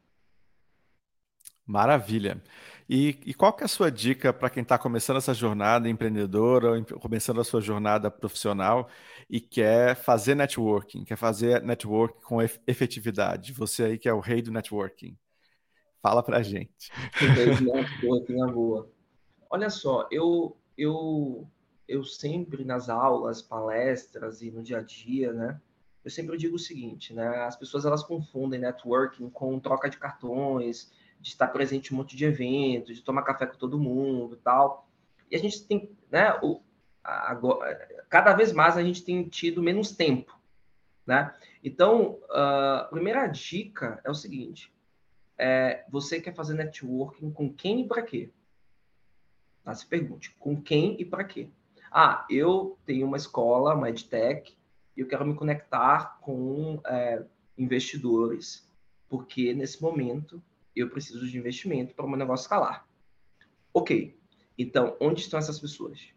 Maravilha. E, e, qual que é a sua dica para quem está começando essa jornada empreendedora ou começando a sua jornada profissional e quer fazer networking, quer fazer networking com efetividade? Você aí que é o rei do networking. Fala para a gente. é boa. Olha só, eu, eu, eu sempre nas aulas, palestras e no dia a dia, né? Eu sempre digo o seguinte, né? As pessoas elas confundem networking com troca de cartões, de estar presente em um monte de eventos, de tomar café com todo mundo tal. E a gente tem, né, o, agora, cada vez mais a gente tem tido menos tempo, né? Então, a primeira dica é o seguinte, é, você quer fazer networking com quem e para quê? Tá? Se pergunte, com quem e para quê? Ah, eu tenho uma escola, uma EdTech, e eu quero me conectar com é, investidores, porque nesse momento eu preciso de investimento para o meu negócio escalar. Ok, então onde estão essas pessoas?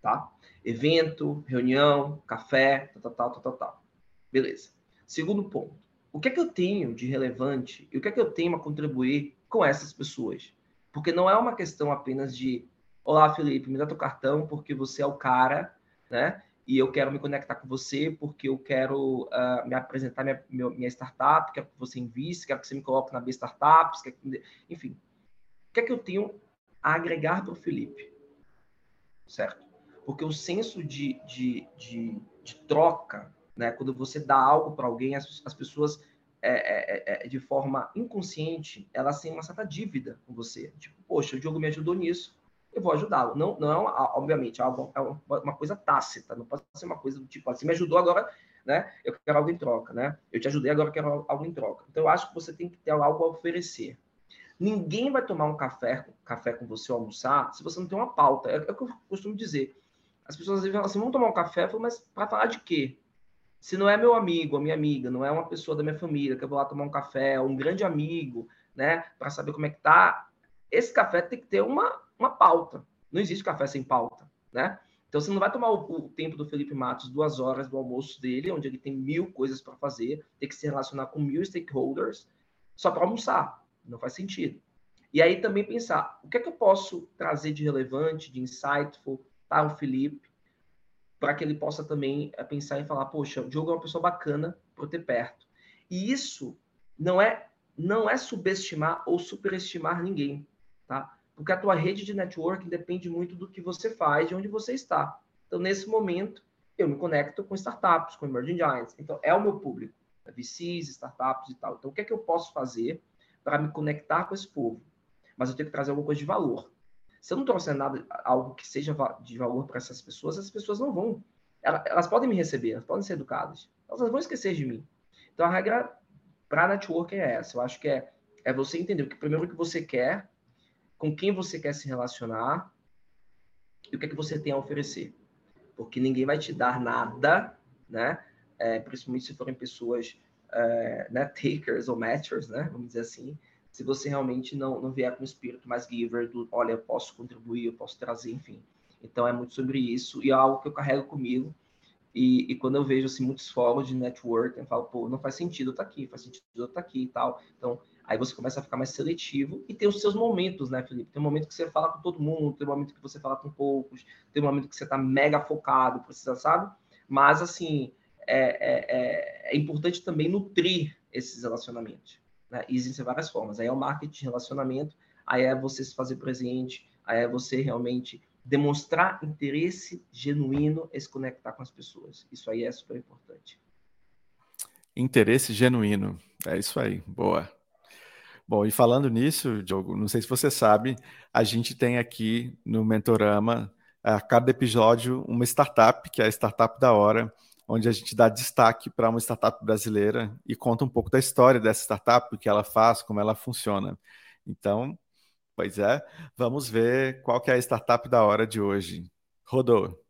Tá? Evento, reunião, café, tal, tal, tal, tal, tal. Beleza. Segundo ponto, o que é que eu tenho de relevante e o que é que eu tenho a contribuir com essas pessoas? Porque não é uma questão apenas de Olá, Felipe, me dá teu cartão porque você é o cara, né? e eu quero me conectar com você porque eu quero uh, me apresentar minha, minha, minha, startup, quero que você invista, quero que você me coloque na B Startups, que, enfim. O que é que eu tenho a agregar para o Felipe? Certo? Porque o senso de, de, de, de troca, né, quando você dá algo para alguém, as, as pessoas, é, é, é, é, de forma inconsciente, elas têm uma certa dívida com você. Tipo, poxa, o Diogo me ajudou nisso, eu vou ajudá-lo. Não, não é, obviamente, é é uma, coisa tácita, não pode ser uma coisa do tipo, assim, me ajudou agora, né? Eu quero algo em troca, né? Eu te ajudei, agora quero algo em troca. Então, eu acho que você tem que ter algo a oferecer. Ninguém vai tomar um café, café com você ou almoçar se você não tem uma pauta. É, é o que eu costumo dizer. As pessoas às vezes falam assim, vamos tomar um café, eu falo, mas para falar de quê? Se não é meu amigo, a minha amiga, não é uma pessoa da minha família que eu vou lá tomar um café, um grande amigo, né, para saber como é que tá, esse café tem que ter uma, uma pauta. Não existe café sem pauta, né? Então você não vai tomar o, o, tempo do Felipe Matos, duas horas do almoço dele, onde ele tem mil coisas para fazer, tem que se relacionar com mil stakeholders, só para almoçar. Não faz sentido. E aí também pensar, o que é que eu posso trazer de relevante, de insightful para o Felipe, para que ele possa também eh, pensar e falar, poxa, o Diogo é uma pessoa bacana para eu ter perto. E isso não é não é subestimar ou superestimar ninguém, tá? Porque a tua rede de networking depende muito do que você faz, de onde você está. Então, nesse momento, eu me conecto com startups, com emerging giants. Então, é o meu público, é VCs, startups e tal. Então, o que é que eu posso fazer para me conectar com esse povo? Mas eu tenho que trazer alguma coisa de valor. Se eu não trouxer nada, algo que seja de valor para essas pessoas, essas pessoas não vão. Elas, podem me receber, elas podem ser educadas. Elas vão esquecer de mim. Então, a regra para network é essa. Eu acho que é, é você entender o que primeiro que você quer, com quem você quer se relacionar e o que é que você tem a oferecer. Porque ninguém vai te dar nada, né? É, principalmente se forem pessoas é, né, takers ou matchers, né? Vamos dizer assim. Se você realmente não, não vier com um espírito mais giver, do olha, eu posso contribuir, eu posso trazer, enfim. Então é muito sobre isso e é algo que eu carrego comigo. E, e, quando eu vejo assim, muitos fóruns de network, eu falo, pô, não faz sentido eu estar tá aqui, faz sentido eu estar tá aqui e tal. Então, Aí você começa a ficar mais seletivo e tem os seus momentos, né, Felipe? Tem um momento que você fala com todo mundo, tem um momento que você fala com poucos, tem um momento que você está mega focado, precisa, sabe? Mas, assim, é, é, é importante também nutrir esses relacionamentos. Né? existem várias formas. Aí é o marketing de relacionamento, aí é você se fazer presente, aí é você realmente demonstrar interesse genuíno e se conectar com as pessoas. Isso aí é super importante. Interesse genuíno. É isso aí. Boa. Bom, e falando nisso, Diogo, não sei se você sabe, a gente tem aqui no Mentorama, a cada episódio, uma startup, que é a Startup da Hora, onde a gente dá destaque para uma startup brasileira e conta um pouco da história dessa startup, o que ela faz, como ela funciona. Então, pois é, vamos ver qual que é a startup da hora de hoje. Rodou.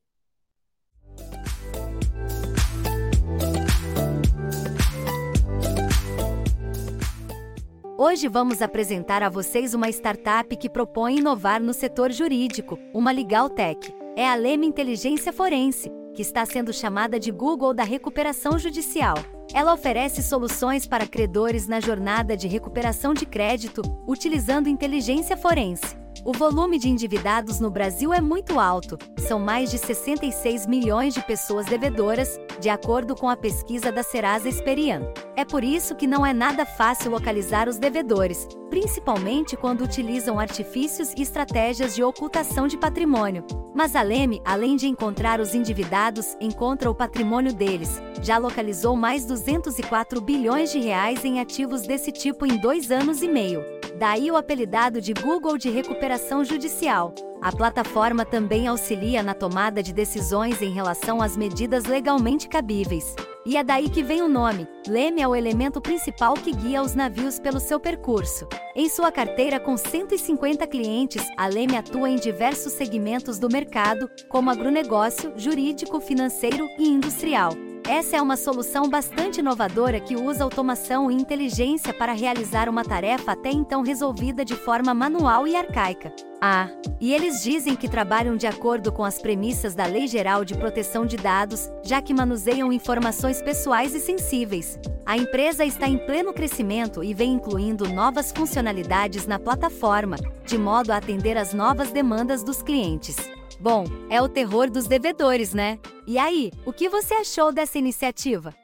Hoje vamos apresentar a vocês uma startup que propõe inovar no setor jurídico, uma Legal Tech. É a Leme Inteligência Forense, que está sendo chamada de Google da recuperação judicial. Ela oferece soluções para credores na jornada de recuperação de crédito, utilizando inteligência forense. O volume de endividados no Brasil é muito alto, são mais de 66 milhões de pessoas devedoras, de acordo com a pesquisa da Serasa Experian. É por isso que não é nada fácil localizar os devedores, principalmente quando utilizam artifícios e estratégias de ocultação de patrimônio. Mas a Leme, além de encontrar os endividados, encontra o patrimônio deles. Já localizou mais 204 bilhões de reais em ativos desse tipo em dois anos e meio. Daí o apelidado de Google de Recuperação Judicial. A plataforma também auxilia na tomada de decisões em relação às medidas legalmente cabíveis. E é daí que vem o nome. Leme é o elemento principal que guia os navios pelo seu percurso. Em sua carteira com 150 clientes, a Leme atua em diversos segmentos do mercado, como agronegócio, jurídico, financeiro e industrial. Essa é uma solução bastante inovadora que usa automação e inteligência para realizar uma tarefa até então resolvida de forma manual e arcaica. Ah, e eles dizem que trabalham de acordo com as premissas da Lei Geral de Proteção de Dados, já que manuseiam informações pessoais e sensíveis. A empresa está em pleno crescimento e vem incluindo novas funcionalidades na plataforma, de modo a atender às novas demandas dos clientes. Bom, é o terror dos devedores, né? E aí, o que você achou dessa iniciativa?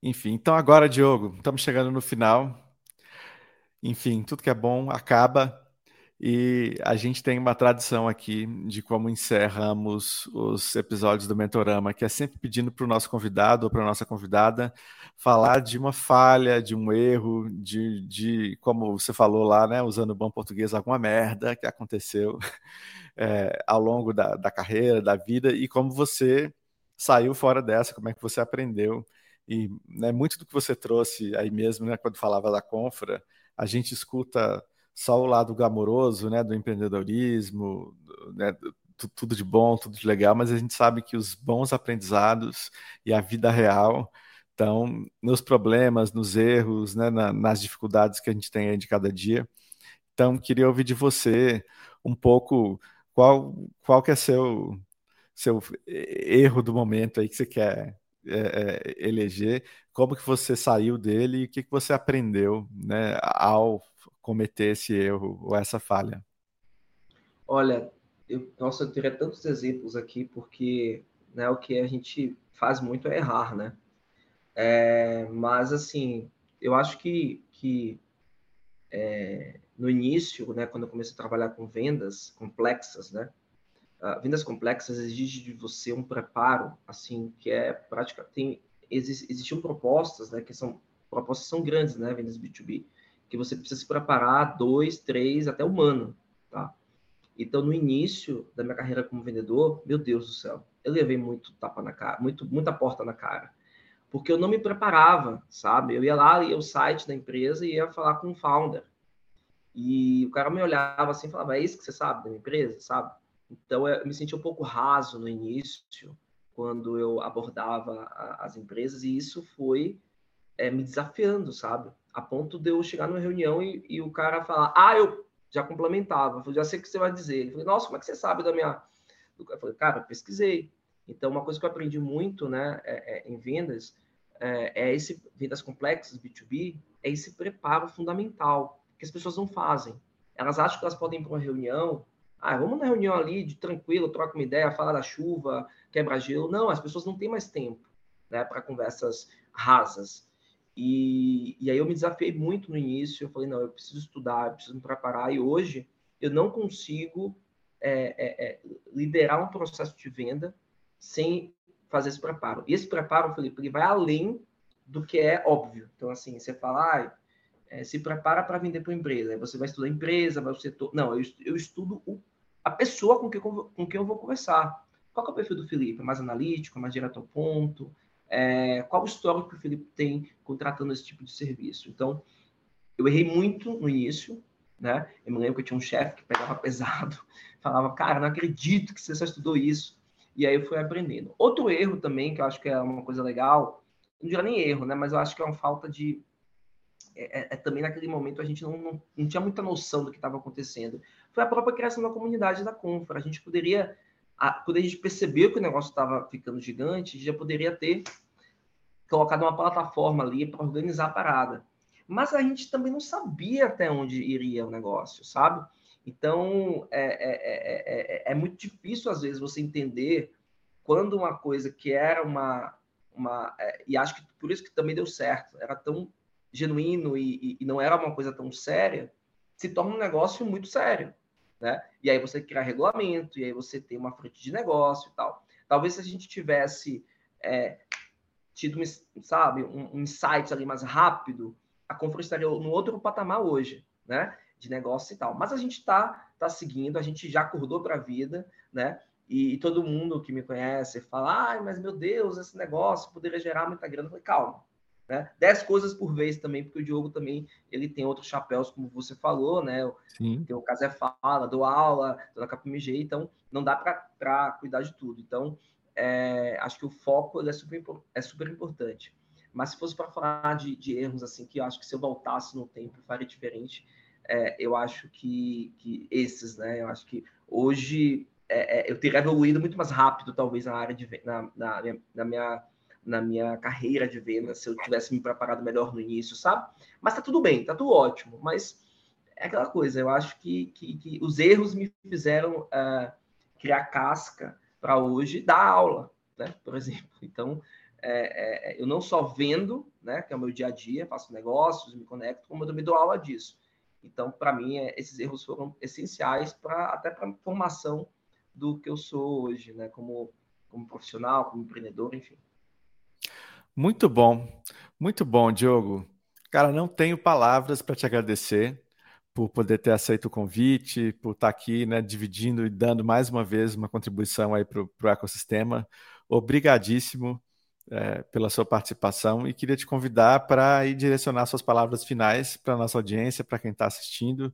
Enfim, então agora, Diogo, estamos chegando no final. Enfim, tudo que é bom acaba e a gente tem uma tradição aqui de como encerramos os episódios do Mentorama, que é sempre pedindo para o nosso convidado ou para a nossa convidada falar de uma falha, de um erro, de, de como você falou lá, né, usando bom português, alguma merda que aconteceu é, ao longo da, da carreira, da vida e como você saiu fora dessa, como é que você aprendeu. E né, muito do que você trouxe aí mesmo, né, quando falava da Confra, a gente escuta só o lado glamouroso, né, do empreendedorismo, né, tudo de bom, tudo de legal, mas a gente sabe que os bons aprendizados e a vida real estão nos problemas, nos erros, né, na, nas dificuldades que a gente tem aí de cada dia. Então, queria ouvir de você um pouco qual, qual que é seu seu erro do momento aí que você quer é, é, eleger, como que você saiu dele e o que, que você aprendeu né, ao cometer esse erro ou essa falha? Olha, eu, nossa, eu teria tantos exemplos aqui, porque né, o que a gente faz muito é errar, né? É, mas, assim, eu acho que, que é, no início, né, quando eu comecei a trabalhar com vendas complexas, né? Uh, vendas complexas exigem de você um preparo, assim, que é prática. Tem, existiam propostas, né, que são propostas são grandes, né, vendas B2B que você precisa se preparar dois, três, até um ano, tá? Então, no início da minha carreira como vendedor, meu Deus do céu, eu levei muito tapa na cara, muito, muita porta na cara, porque eu não me preparava, sabe? Eu ia lá, ia o site da empresa e ia falar com o founder. E o cara me olhava assim e falava, é isso que você sabe da minha empresa, sabe? Então, eu me senti um pouco raso no início, quando eu abordava as empresas, e isso foi é, me desafiando, sabe? a ponto de eu chegar numa reunião e, e o cara falar, ah, eu já complementava, eu já sei o que você vai dizer. Ele falou, nossa, como é que você sabe da minha. Eu falei, cara, eu pesquisei. Então, uma coisa que eu aprendi muito né, é, é, em vendas é, é, esse vendas complexas, B2B, é esse preparo fundamental que as pessoas não fazem. Elas acham que elas podem ir para uma reunião, Ah, vamos na reunião ali, de tranquilo, troca uma ideia, fala da chuva, quebra gelo. Não, as pessoas não têm mais tempo né, para conversas rasas. E, e aí eu me desafiei muito no início. Eu falei, não, eu preciso estudar, eu preciso me preparar. E hoje eu não consigo é, é, é, liderar um processo de venda sem fazer esse preparo. E esse preparo, Felipe, ele vai além do que é óbvio. Então, assim, você fala, ah, se prepara para vender para empresa. Aí você vai estudar a empresa, vai o setor. Não, eu, eu estudo o, a pessoa com quem, com quem eu vou conversar. Qual é o perfil do Felipe? É mais analítico, mais direto ao ponto? É, qual o histórico que o Felipe tem contratando esse tipo de serviço? Então, eu errei muito no início, né? Eu me lembro que eu tinha um chefe que pegava pesado, falava, cara, não acredito que você só estudou isso. E aí eu fui aprendendo. Outro erro também, que eu acho que é uma coisa legal, não diria nem erro, né? Mas eu acho que é uma falta de. É, é, é também naquele momento a gente não, não, não tinha muita noção do que estava acontecendo. Foi a própria criação da comunidade da Confra. A gente poderia, a, quando a gente percebeu que o negócio estava ficando gigante, a gente já poderia ter colocado uma plataforma ali para organizar a parada mas a gente também não sabia até onde iria o negócio, sabe? Então, é, é, é, é, muito difícil, às vezes, você entender quando uma coisa que era uma. uma e acho que por isso que também deu certo, era tão genuíno e, e, não era uma coisa tão séria, se torna um negócio muito sério. Né? E aí você cria regulamento, e aí você tem uma frente de negócio e tal. Talvez se a gente tivesse é, tido, sabe, um, um insight ali mais rápido, a Confra estaria no outro patamar hoje, né? De negócio e tal. Mas a gente está tá seguindo, a gente já acordou para a vida, né? E, e, todo mundo que me conhece fala, ai, mas meu Deus, esse negócio poderia gerar muita grana. Eu falei, calma, né? Dez coisas por vez também, porque o Diogo também ele tem outros chapéus, como você falou, né? Sim. Tem o Casé Fala, dou aula, dou na KPMG, então não dá para cuidar de tudo. Então, é, acho que o foco é, super, é super importante. Mas se fosse para falar de, de, erros, assim, que eu acho que se eu voltasse no tempo faria diferente, é, eu acho que, que esses, né? Eu acho que hoje é, é, eu teria evoluído muito mais rápido, talvez, na área de na, na, na, minha na minha carreira de venda, se eu tivesse me preparado melhor no início, sabe? Mas tá tudo bem, tá tudo ótimo. Mas é aquela coisa, eu acho que, que, que os erros me fizeram uh, criar casca para hoje dar aula, né? Por exemplo. Então, é, é, eu não só vendo, né, que é o meu dia a dia, faço negócios, me conecto, como eu também dou aula disso. Então, para mim, é, esses erros foram essenciais para até para a formação do que eu sou hoje, né, como, como profissional, como empreendedor, enfim. Muito bom, muito bom, Diogo. Cara, não tenho palavras para te agradecer por poder ter aceito o convite, por estar aqui, né, dividindo e dando mais uma vez uma contribuição aí para o ecossistema. Obrigadíssimo é, pela sua participação e queria te convidar para ir direcionar suas palavras finais para a nossa audiência, para quem está assistindo,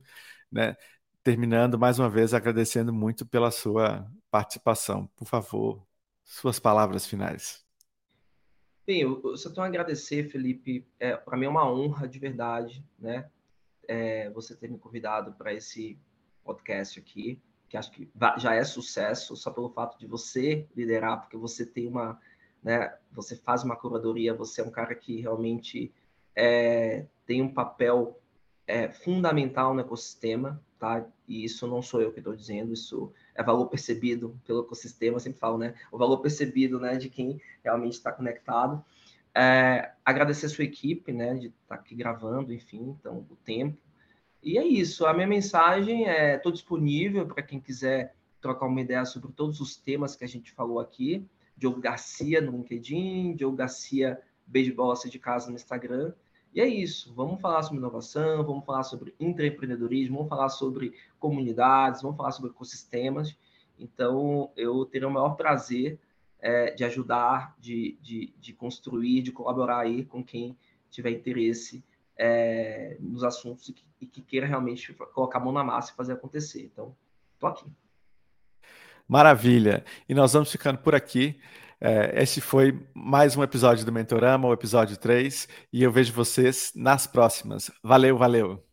né? Terminando mais uma vez agradecendo muito pela sua participação. Por favor, suas palavras finais. Bem, eu, só tenho a agradecer, Felipe. É, para mim é uma honra de verdade, né? É, você ter me convidado para esse podcast aqui, que acho que já é sucesso só pelo fato de você liderar, porque você tem uma né? Você faz uma curadoria, você é um cara que realmente é, tem um papel é, fundamental no ecossistema, tá? E isso não sou eu que estou dizendo, isso é valor percebido pelo ecossistema, eu sempre falo, né? O valor percebido, né, de quem realmente está conectado. É, agradecer a sua equipe, né, de estar tá aqui gravando, enfim, então, o tempo. E é isso, a minha mensagem é, estou disponível para quem quiser trocar uma ideia sobre todos os temas que a gente falou aqui. Diogo Garcia no LinkedIn, Diogo Garcia Beisebol de Casa no Instagram. E é isso. Vamos falar sobre inovação, vamos falar sobre empreendedorismo, vamos falar sobre comunidades, vamos falar sobre ecossistemas. Então, eu terei o maior prazer é, de ajudar, de, de, de, construir, de colaborar aí com quem tiver interesse é, nos assuntos e que, e que queira realmente colocar a mão na massa e fazer acontecer. Então, estou aqui. Maravilha. E nós vamos ficando por aqui. É, esse foi mais um episódio do Mentorama, o episódio 3, e eu vejo vocês nas próximas. Valeu, valeu.